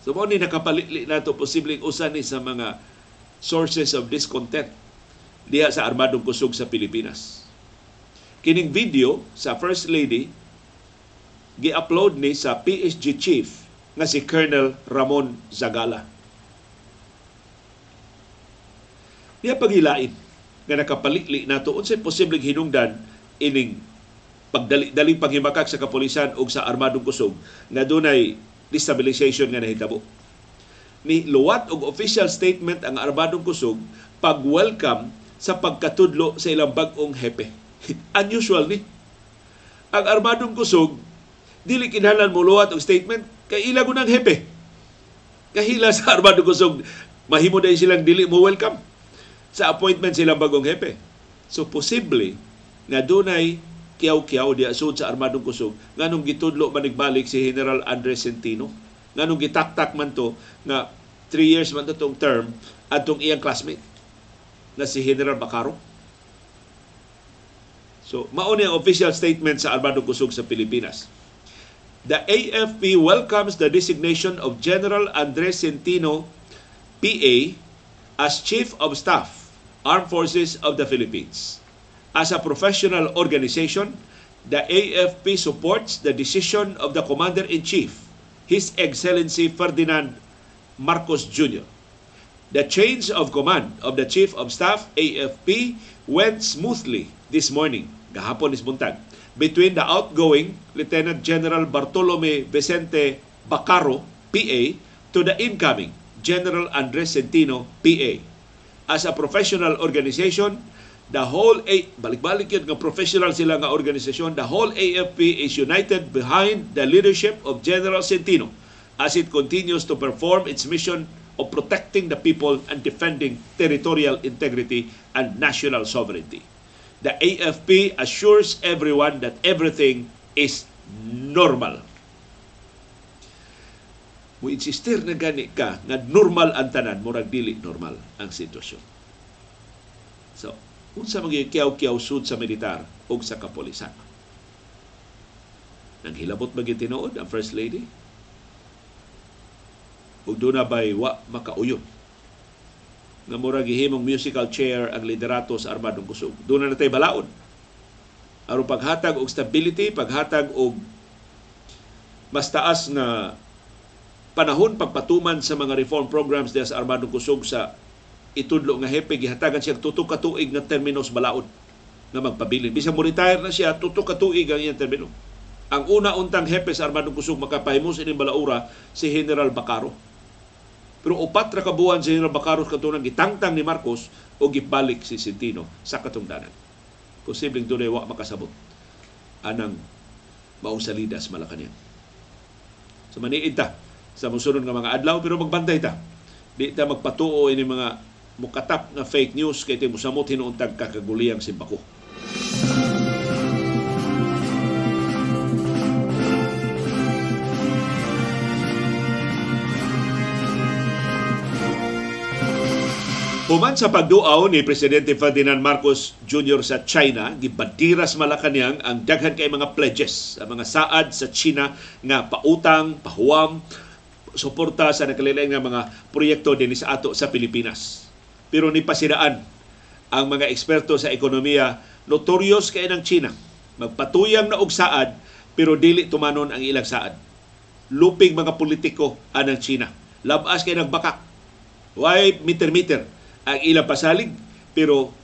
So mo ni nakapalitli nato posibleng usa ni sa mga sources of discontent diha sa armadong kusog sa Pilipinas. Kining video sa First Lady gi-upload ni sa PSG chief nga si Colonel Ramon Zagala. Niya paghilain nga nakapalitli nato unsay posibleng hinungdan ining pagdali-daling paghimakak sa kapulisan ug sa armadong kusog nga dunay destabilization nga nahitabo. Ni luwat og official statement ang armadong kusog pag-welcome sa pagkatudlo sa ilang bag-ong hepe. [laughs] Unusual ni. Ang armadong kusog dili kinahanglan mo luwat og statement kay ila ng hepe. Kahila sa Armado Kusog, mahimo dahil silang dili mo welcome sa appointment silang bagong hepe. So posible nga dunay kiyaw-kiyaw di asud sa Armadong Kusog nganong gitudlo manigbalik si General Andres Centino nganong gitaktak man to nga 3 years man to tong term atong iyang classmate na si General Bacaro. So, mao ni ang official statement sa Armadong Kusog sa Pilipinas the AFP welcomes the designation of General Andres Centino, PA, as Chief of Staff, Armed Forces of the Philippines. As a professional organization, the AFP supports the decision of the Commander-in-Chief, His Excellency Ferdinand Marcos Jr. The change of command of the Chief of Staff, AFP, went smoothly this morning, gahapon is buntag, between the outgoing Lieutenant General Bartolome Vicente Bacaro, PA, to the incoming General Andres Centino, PA. As a professional organization, the whole A balik-balik yun nga professional sila nga organisasyon, the whole AFP is united behind the leadership of General Centino as it continues to perform its mission of protecting the people and defending territorial integrity and national sovereignty the AFP assures everyone that everything is normal. mo insistir na gani ka nga normal ang tanan murag dili normal ang sitwasyon. So unsa mga kiyaw-kiyaw sud sa militar ug sa kapolisan nang hilabot ba tinuod ang first lady? Ug doon na ba'y wa makauyon nga mura gihimong musical chair ang liderato sa armadong kusog. Doon na natay balaod. aron paghatag og stability, paghatag og mas taas na panahon pagpatuman sa mga reform programs diya sa Armadong Kusog sa itudlo nga hepe gihatagan siya tutok ka tuig nga terminos balaod nga magpabilin. Bisan mo retire na siya, tutok ka tuig ang iyang termino. Ang una untang hepe sa Armadong Kusog makapahimos ini balaura si General Bacaro. Pero upat ra kabuhan si General Bacaro katunang gitangtang ni Marcos o gibalik si Sentino sa katungdanan. Posibleng dunay wa makasabot anang maong salidas Malacañang. So maniid ta sa musunod nga mga adlaw pero magbantay ta. Di ta magpatuo ini mga mukatap nga fake news kay ti musamot hinuuntag kakaguliyang simbako. Human sa pagduaw ni Presidente Ferdinand Marcos Jr. sa China, gibadiras Malacanang ang daghan kay mga pledges, ang mga saad sa China nga pautang, pahuwam, suporta sa nakalilain nga mga proyekto din sa ato sa Pilipinas. Pero ni pasiraan ang mga eksperto sa ekonomiya notorious kay ng China. Magpatuyang na og saad pero dili tumanon ang ilang saad. Luping mga politiko anang China. Labas kay nagbakak. Why meter-meter ang ilang pasalig pero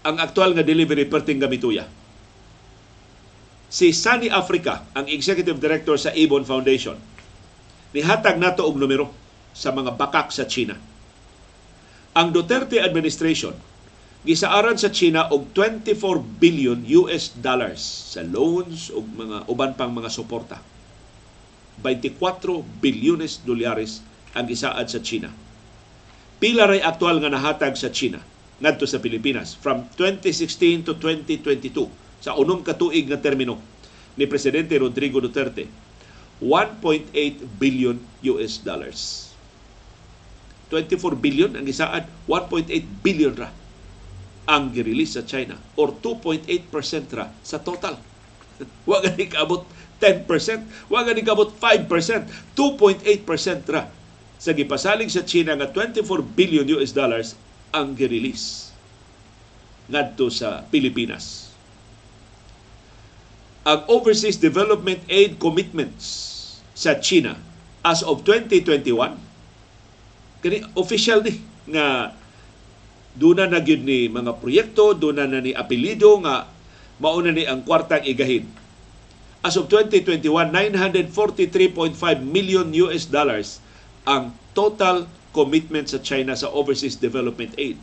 ang aktual nga delivery perting gamituya. Si Sunny Africa, ang executive director sa Avon Foundation, nihatag nato og numero sa mga bakak sa China. Ang Duterte administration gisaaran sa China og 24 billion US dollars sa loans ug mga uban pang mga suporta. 24 bilyones dolyares ang gisaad sa China pila ray aktual nga nahatag sa China ngadto sa Pilipinas from 2016 to 2022 sa unom ka tuig nga termino ni presidente Rodrigo Duterte 1.8 billion US dollars. 24 billion ang isaad 1.8 billion ra ang girelease sa China or 2.8% ra sa total. [laughs] Wa gani kaabot 10%, wa gani kaabot 5%, 2.8% ra sa gipasalig sa China nga 24 billion US dollars ang girelease ngadto sa Pilipinas. Ang Overseas Development Aid Commitments sa China as of 2021 kani official ni nga duna na gyud ni mga proyekto, duna na ni apelido nga mauna ni ang kwartang igahin. As of 2021, 943.5 million US dollars ang total commitment sa China sa overseas development aid.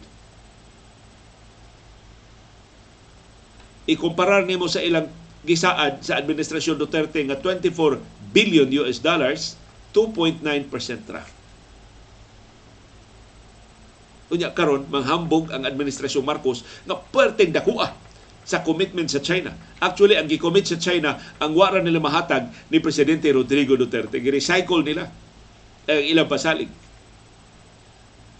Ikumparar nimo sa ilang gisaad sa administrasyon Duterte nga 24 billion US dollars, 2.9% ra. Unya karon manghambog ang administrasyon Marcos nga perteng dakuha sa commitment sa China. Actually, ang gi-commit sa China, ang wara nila mahatag ni Presidente Rodrigo Duterte. Gi-recycle nila ang ilang pasalig.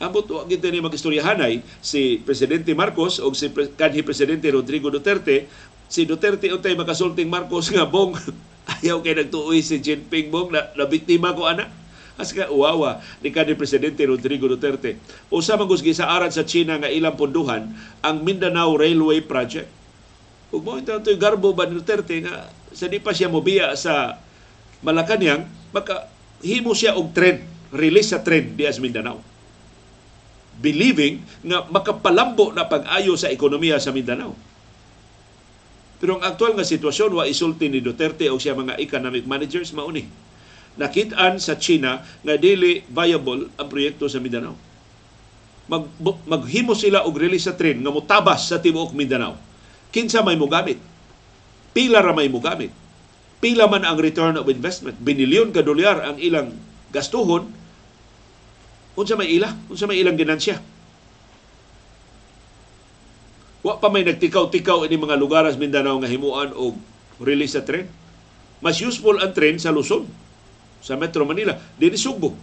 Ambot wa gid ni magistoryahanay si presidente Marcos o si kanhi presidente Rodrigo Duterte. Si Duterte untay makasulting Marcos nga bong. [laughs] Ayaw kay nagtuoy si Jinping bong na, na biktima ko ana. As ka uwawa ni kanhi presidente Rodrigo Duterte. Usa man gusgi sa aran sa China nga ilang punduhan ang Mindanao Railway Project. Ug mo ito garbo ba ni Duterte nga sa di pa siya mobiya sa Malacañang maka himo siya og trend, release sa trend di as Mindanao. Believing nga makapalambo na pag-ayo sa ekonomiya sa Mindanao. Pero ang aktual nga sitwasyon wa isulti ni Duterte o siya mga economic managers mauni. Nakitaan sa China nga dili viable ang proyekto sa Mindanao. Mag, maghimo sila og release sa trend nga mutabas sa tibuok Mindanao. Kinsa may mugamit? Pila ra may mugamit? Pila man ang return of investment. Binilyon ka dolyar ang ilang gastuhon, unsa may ila, unsa may ilang ginansya. Wa pa may nagtikaw-tikaw ini mga lugar sa Mindanao nga himuan og release sa tren. Mas useful ang tren sa Luzon. sa Metro Manila, dili Sugbo.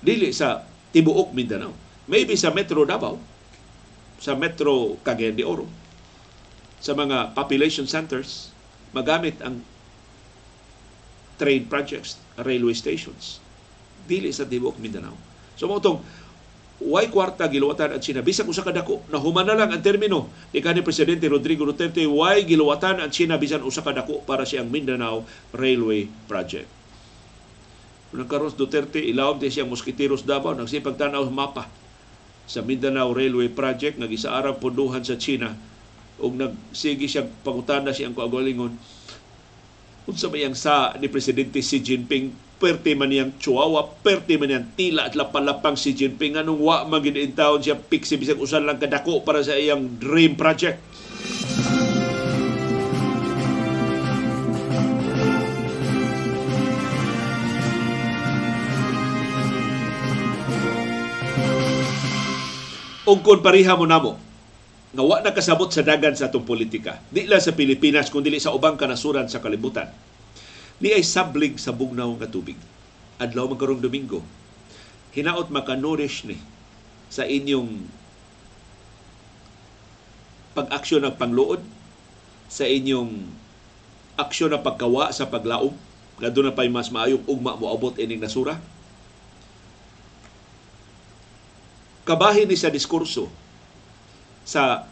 Dili sa tibuok Mindanao. Maybe sa Metro Davao, sa Metro Cagayan de Oro, sa mga population centers, magamit ang train projects, railway stations. Dili sa tibuok Mindanao. So mo itong way kwarta giluwatan at China bisag usa ka dako na lang ang termino ni kanhi presidente Rodrigo Duterte way giluwatan ang China bisan usa ka dako para siyang Mindanao Railway Project. Nagkaroon Duterte ilawom di siyang Mosquiteros Davao nagsipag tanaw mapa sa Mindanao Railway Project nga gisaarang punduhan sa China ug nagsige siyang pangutana siyang kaugalingon unsa ba yang sa ni presidente Xi Jinping perte man niyang chihuahua, perte man niyang tila at lapalapang si Jinping. Anong wa magin siya piksi bisag usan lang kadako para sa iyang dream project. Ug kung pariha mo namo nga wa nakasabot sa dagan sa atong politika, di lang sa Pilipinas kundi sa ubang kanasuran sa kalibutan Ni ay sablig sa bugnaw nga tubig. Adlaw magkarong Domingo. Hinaot makanurish ni sa inyong pag-aksyon ng pangluod, sa inyong aksyon ng pagkawa sa paglaom, nga doon na pa'y mas maayong ugma mo abot ining nasura. Kabahin ni sa diskurso sa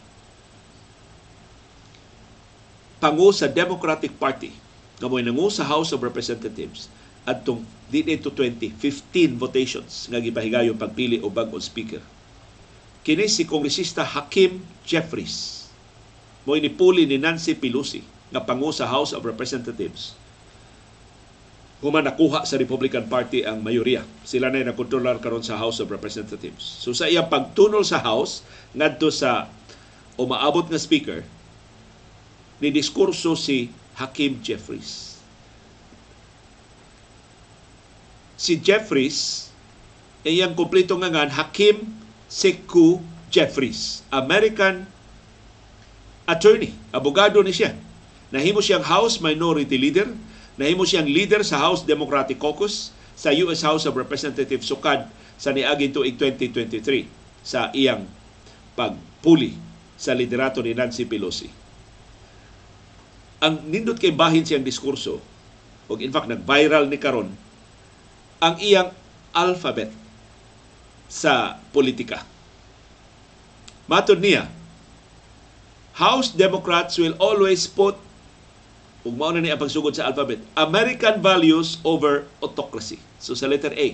pangu sa Democratic Party. Kamoy nangu sa House of Representatives. Adtong dili to 20 15 votations nga gipahigayon pagpili og bag-ong speaker. Kini si kongresista Hakim Jeffries. Mo inipuli ni Nancy Pelosi nga pangu sa House of Representatives human nakuha sa Republican Party ang mayoriya. Sila na nakontrolar karon sa House of Representatives. So sa iyang pagtunol sa House ngadto sa umaabot nga speaker ni diskurso si Hakim Jeffries. Si Jeffries, iyang kumpleto nga ngan, Hakim Sekou Jeffries, American attorney, abogado ni siya. Nahimo siyang House Minority Leader, nahimo siyang leader sa House Democratic Caucus sa US House of Representatives sukad sa niaging tuig 2023 sa iyang pagpuli sa liderato ni Nancy Pelosi ang nindot kay bahin siyang diskurso ug in fact nag-viral ni karon ang iyang alphabet sa politika. Matod niya, House Democrats will always put ug mao na ni ang pagsugod sa alphabet, American values over autocracy. So sa letter A.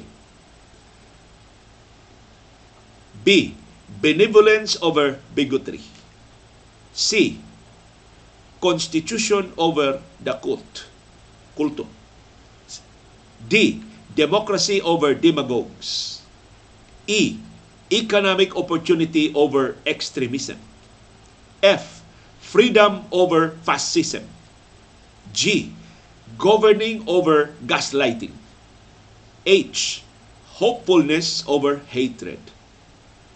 B. Benevolence over bigotry. C constitution over the cult. Kulto. D. Democracy over demagogues. E. Economic opportunity over extremism. F. Freedom over fascism. G. Governing over gaslighting. H. Hopefulness over hatred.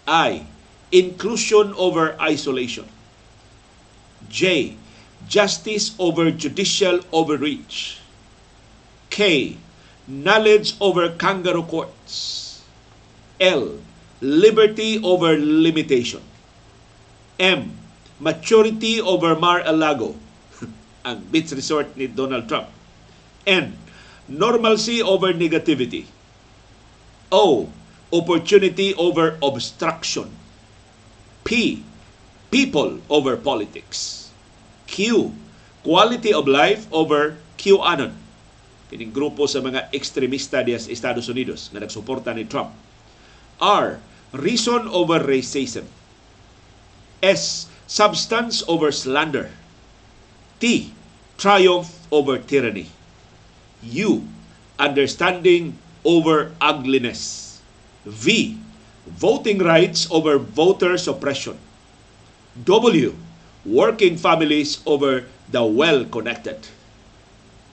I. Inclusion over isolation. J justice over judicial overreach. K. Knowledge over kangaroo courts. L. Liberty over limitation. M. Maturity over Mar-a-Lago, ang beach resort ni Donald Trump. N. Normalcy over negativity. O. Opportunity over obstruction. P. People over politics. Q, quality of life over QAnon. Kining grupo sa mga ekstremista diya sa Estados Unidos na nagsuporta ni Trump. R, reason over racism. S, substance over slander. T, triumph over tyranny. U, understanding over ugliness. V, voting rights over voter suppression. W, working families over the well-connected.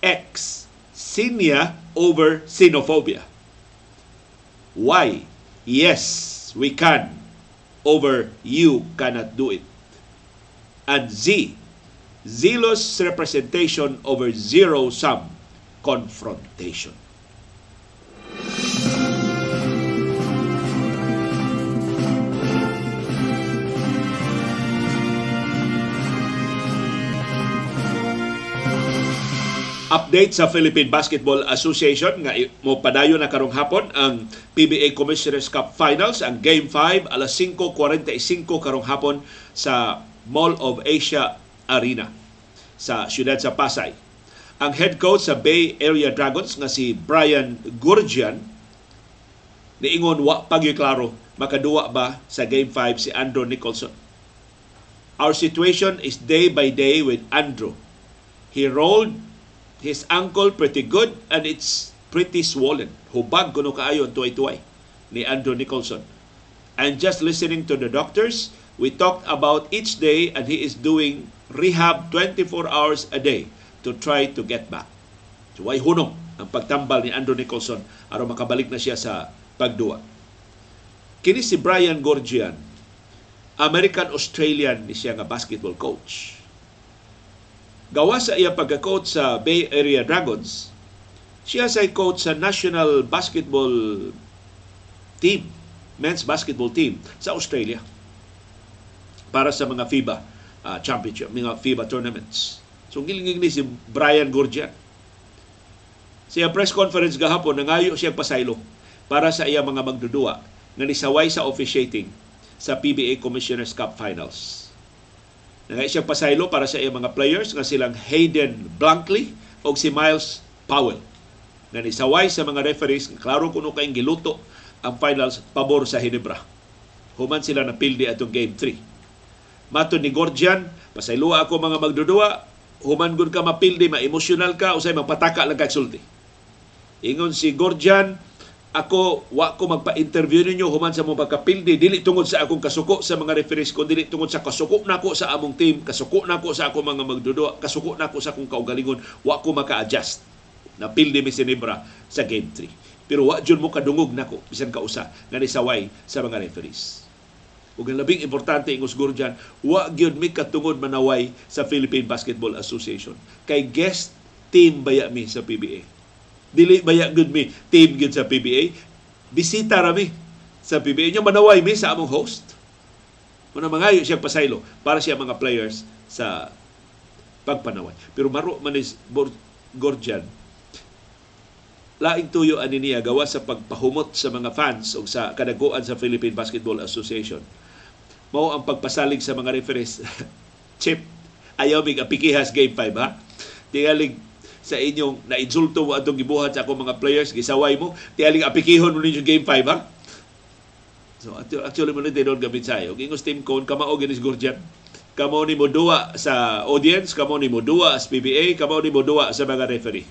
X, Sinia over xenophobia. Y, yes, we can over you cannot do it. And Z, zealous representation over zero-sum confrontation. update sa Philippine Basketball Association nga mo padayon na karong hapon ang PBA Commissioners Cup Finals ang Game 5 alas 5:45 karong hapon sa Mall of Asia Arena sa siyudad sa Pasay. Ang head coach sa Bay Area Dragons nga si Brian Gurjian niingon wa pagiklaro makaduwa ba sa Game 5 si Andrew Nicholson. Our situation is day by day with Andrew. He rolled his ankle pretty good and it's pretty swollen. Hubag kuno kaayo tuway-tuway ni Andrew Nicholson. And just listening to the doctors, we talked about each day and he is doing rehab 24 hours a day to try to get back. So way hunong ang pagtambal ni Andrew Nicholson aron makabalik na siya sa pagduwa. Kini si Brian Gorgian, American-Australian ni siya nga basketball coach gawa sa iya pagka-coach sa Bay Area Dragons, siya sa coach sa National Basketball Team, men's basketball team sa Australia para sa mga FIBA uh, championship, mga FIBA tournaments. So gilingig ni si Brian Gurjian. Siya press conference gahapon nangayo siya pasaylo para sa iya mga magdudua nga nisaway sa officiating sa PBA Commissioners Cup Finals. Nangay siya pasaylo para sa iyang mga players nga silang Hayden Blankley o si Miles Powell. Nga nisaway sa mga referees, klaro kuno kayong giluto ang finals pabor sa Hinebra. Human sila na pildi atong game 3. Mato ni Gorgian, pasaylo ako mga magdudua, human gud ka mapildi, ma-emotional ka, usay magpataka lang kag sulti. Ingon si Gorgian, ako wa ko magpa-interview ninyo human sa mong pagkapildi. Dili tungod sa akong kasuko sa mga referees ko dili tungod sa kasuko nako sa among team kasuko nako sa akong mga magdudo kasuko nako sa akong kaugalingon. Wa ko maka-adjust. Na pildi mi Sinibra sa game 3 pero wa jud mo kadungog nako bisan ka usa nga nisaway sa mga referees ug ang labing importante ingos Gurjan wa gyud mi katungod manaway sa Philippine Basketball Association. Kay guest team baya mi sa PBA dili baya good mi team gud sa PBA bisita rami sa PBA nya manaway mi sa among host? Muna mangayo siya pasaylo para siya mga players sa pagpanaway. Pero maro man is Gorjan laing tuyo ani niya gawa sa pagpahumot sa mga fans o sa kadaguan sa Philippine Basketball Association. Mao ang pagpasalig sa mga referees. [laughs] Chip, ayaw mig apikihas game 5 ha. Tingalig sa inyong nainsulto mo atong gibuhat sa akong mga players, gisaway mo, tiyaling apikihon mo ninyo game 5 ha? So actually mo nito doon gamit sayo. Ingos team cone, kamao ginis Gurjan. Kamo ni mo duwa sa audience, kamo ni mo duwa sa PBA, kamo ni mo duwa sa mga referee.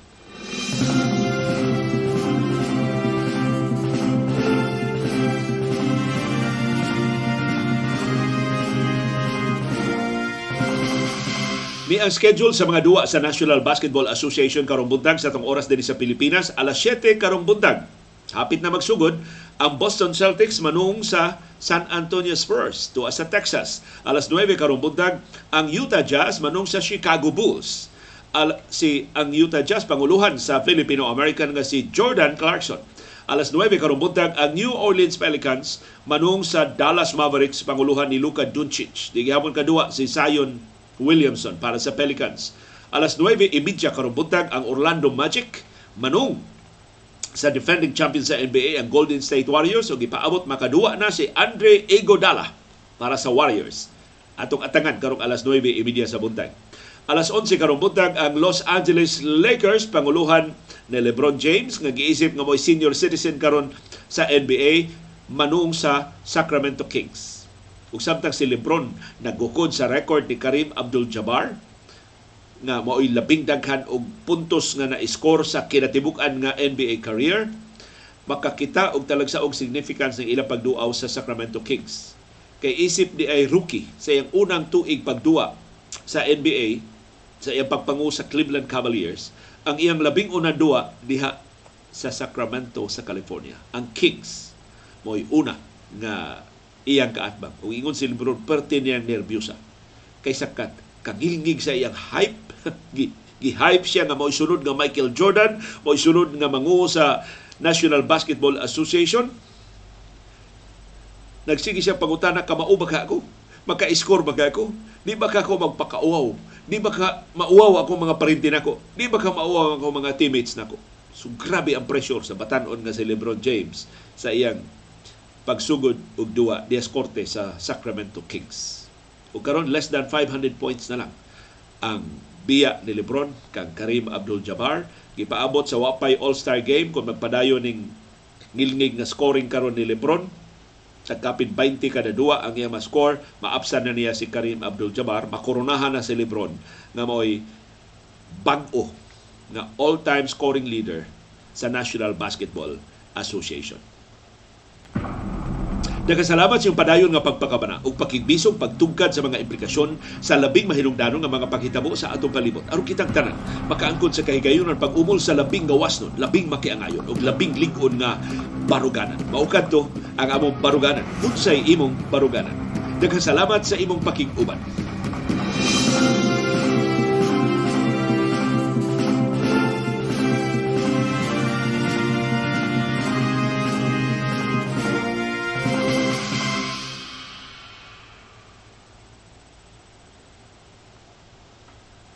Ang schedule sa mga duwa sa National Basketball Association karong buntag sa tong oras din sa Pilipinas alas 7 karong buntag. Hapit na magsugod ang Boston Celtics manung sa San Antonio Spurs tuwa sa Texas. Alas 9 karong buntag ang Utah Jazz manung sa Chicago Bulls. Al, si ang Utah Jazz panguluhan sa Filipino-American nga si Jordan Clarkson. Alas 9 karong buntag ang New Orleans Pelicans manung sa Dallas Mavericks panguluhan ni Luka Doncic. Di gihapon kadua si Zion Williamson para sa Pelicans. Alas 9.30 karong buntag ang Orlando Magic manung sa defending champion sa NBA ang Golden State Warriors o gipaabot makaduwa na si Andre Iguodala para sa Warriors. Atong atangan karong alas 9.30 sa buntag. Alas 11 karong buntag ang Los Angeles Lakers panguluhan ni LeBron James nga giisip nga mo'y senior citizen karon sa NBA manung sa Sacramento Kings ug samtang si Lebron nagukod sa record ni Karim Abdul-Jabbar nga mao'y labing daghan og puntos nga na-score sa kinatibuk-an nga NBA career. Makakita og talagsa og significance ng ilang pagduaw sa Sacramento Kings. Kay isip di ay rookie sa iyang unang tuig pagduwa sa NBA sa iyang pagpangu sa Cleveland Cavaliers ang iyang labing unang duwa diha sa Sacramento sa California. Ang Kings mo'y una nga iyang kaatbang. Ug ingon si Lebron, perte niya nervyosa. Kaysa kat, kagilngig sa iyang hype, [laughs] Gi-hype siya nga mo'y sunod nga Michael Jordan, mo'y sunod nga manguho sa National Basketball Association. Nagsige siya pangutana ka mao ba ka ako? Maka-score ba ka ako? Di ba ka ako magpakauaw? Di ba ka mauaw ako mga parinti nako? Di ba ka mauaw ako mga teammates nako? So grabe ang pressure sa batanon nga si LeBron James sa iyang pagsugod og duwa Diaz Corte sa Sacramento Kings. O karon less than 500 points na lang ang biya ni LeBron kang Karim Abdul-Jabbar gipaabot sa Wapay All-Star Game kung magpadayon ning ngilngig nga scoring karon ni LeBron sa kapit 20 kada duwa ang iyang score maapsan na niya si Karim Abdul-Jabbar makoronahan na si LeBron nga mo'y bag-o na all-time scoring leader sa National Basketball Association. Nagkasalamat siyang padayon nga pagpakabana ug pakigbisog pagtugkad sa mga implikasyon sa labing mahilungdanon nga mga paghitabo sa atong palibot. Aron kitang tanan, makaangkon sa kahigayonan pag-umol sa labing gawasnon, labing makiangayon ug labing lig-on nga baruganan. Maukad to ang among baruganan. Unsay imong baruganan. Nagkasalamat sa imong pakiguban.